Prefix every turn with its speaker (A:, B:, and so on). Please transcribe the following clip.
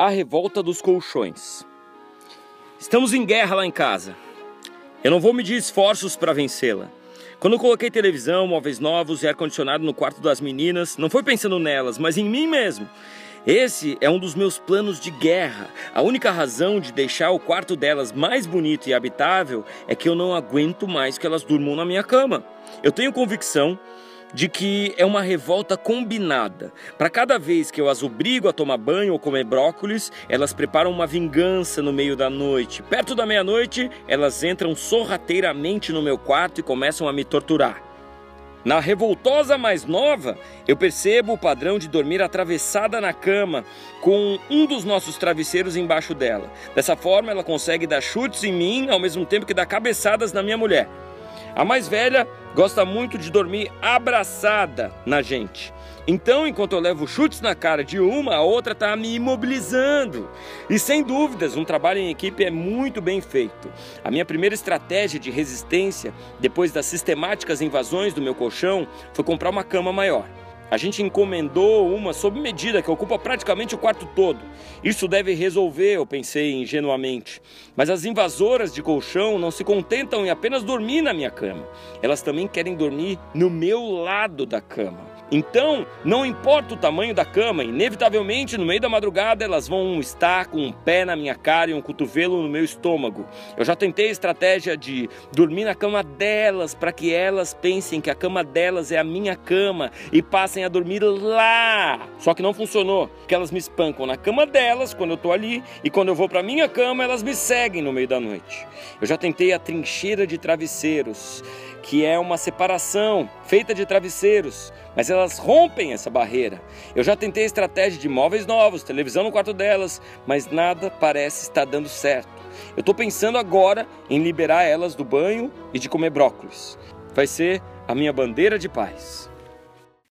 A: A revolta dos colchões. Estamos em guerra lá em casa. Eu não vou medir esforços para vencê-la. Quando eu coloquei televisão, móveis novos e ar-condicionado no quarto das meninas, não foi pensando nelas, mas em mim mesmo. Esse é um dos meus planos de guerra. A única razão de deixar o quarto delas mais bonito e habitável é que eu não aguento mais que elas durmam na minha cama. Eu tenho convicção de que é uma revolta combinada. Para cada vez que eu as obrigo a tomar banho ou comer brócolis, elas preparam uma vingança no meio da noite. Perto da meia-noite, elas entram sorrateiramente no meu quarto e começam a me torturar. Na revoltosa mais nova, eu percebo o padrão de dormir atravessada na cama, com um dos nossos travesseiros embaixo dela. Dessa forma, ela consegue dar chutes em mim ao mesmo tempo que dá cabeçadas na minha mulher. A mais velha gosta muito de dormir abraçada na gente. Então, enquanto eu levo chutes na cara de uma, a outra está me imobilizando. E sem dúvidas, um trabalho em equipe é muito bem feito. A minha primeira estratégia de resistência, depois das sistemáticas invasões do meu colchão, foi comprar uma cama maior. A gente encomendou uma sob medida que ocupa praticamente o quarto todo. Isso deve resolver, eu pensei ingenuamente. Mas as invasoras de colchão não se contentam em apenas dormir na minha cama. Elas também querem dormir no meu lado da cama. Então, não importa o tamanho da cama, inevitavelmente no meio da madrugada elas vão estar com um pé na minha cara e um cotovelo no meu estômago. Eu já tentei a estratégia de dormir na cama delas para que elas pensem que a cama delas é a minha cama e passem a dormir lá. Só que não funcionou, porque elas me espancam na cama delas quando eu tô ali e quando eu vou para minha cama elas me seguem no meio da noite. Eu já tentei a trincheira de travesseiros que é uma separação feita de travesseiros, mas elas rompem essa barreira. Eu já tentei a estratégia de móveis novos, televisão no quarto delas, mas nada parece estar dando certo. Eu estou pensando agora em liberar elas do banho e de comer brócolis. Vai ser a minha bandeira de paz.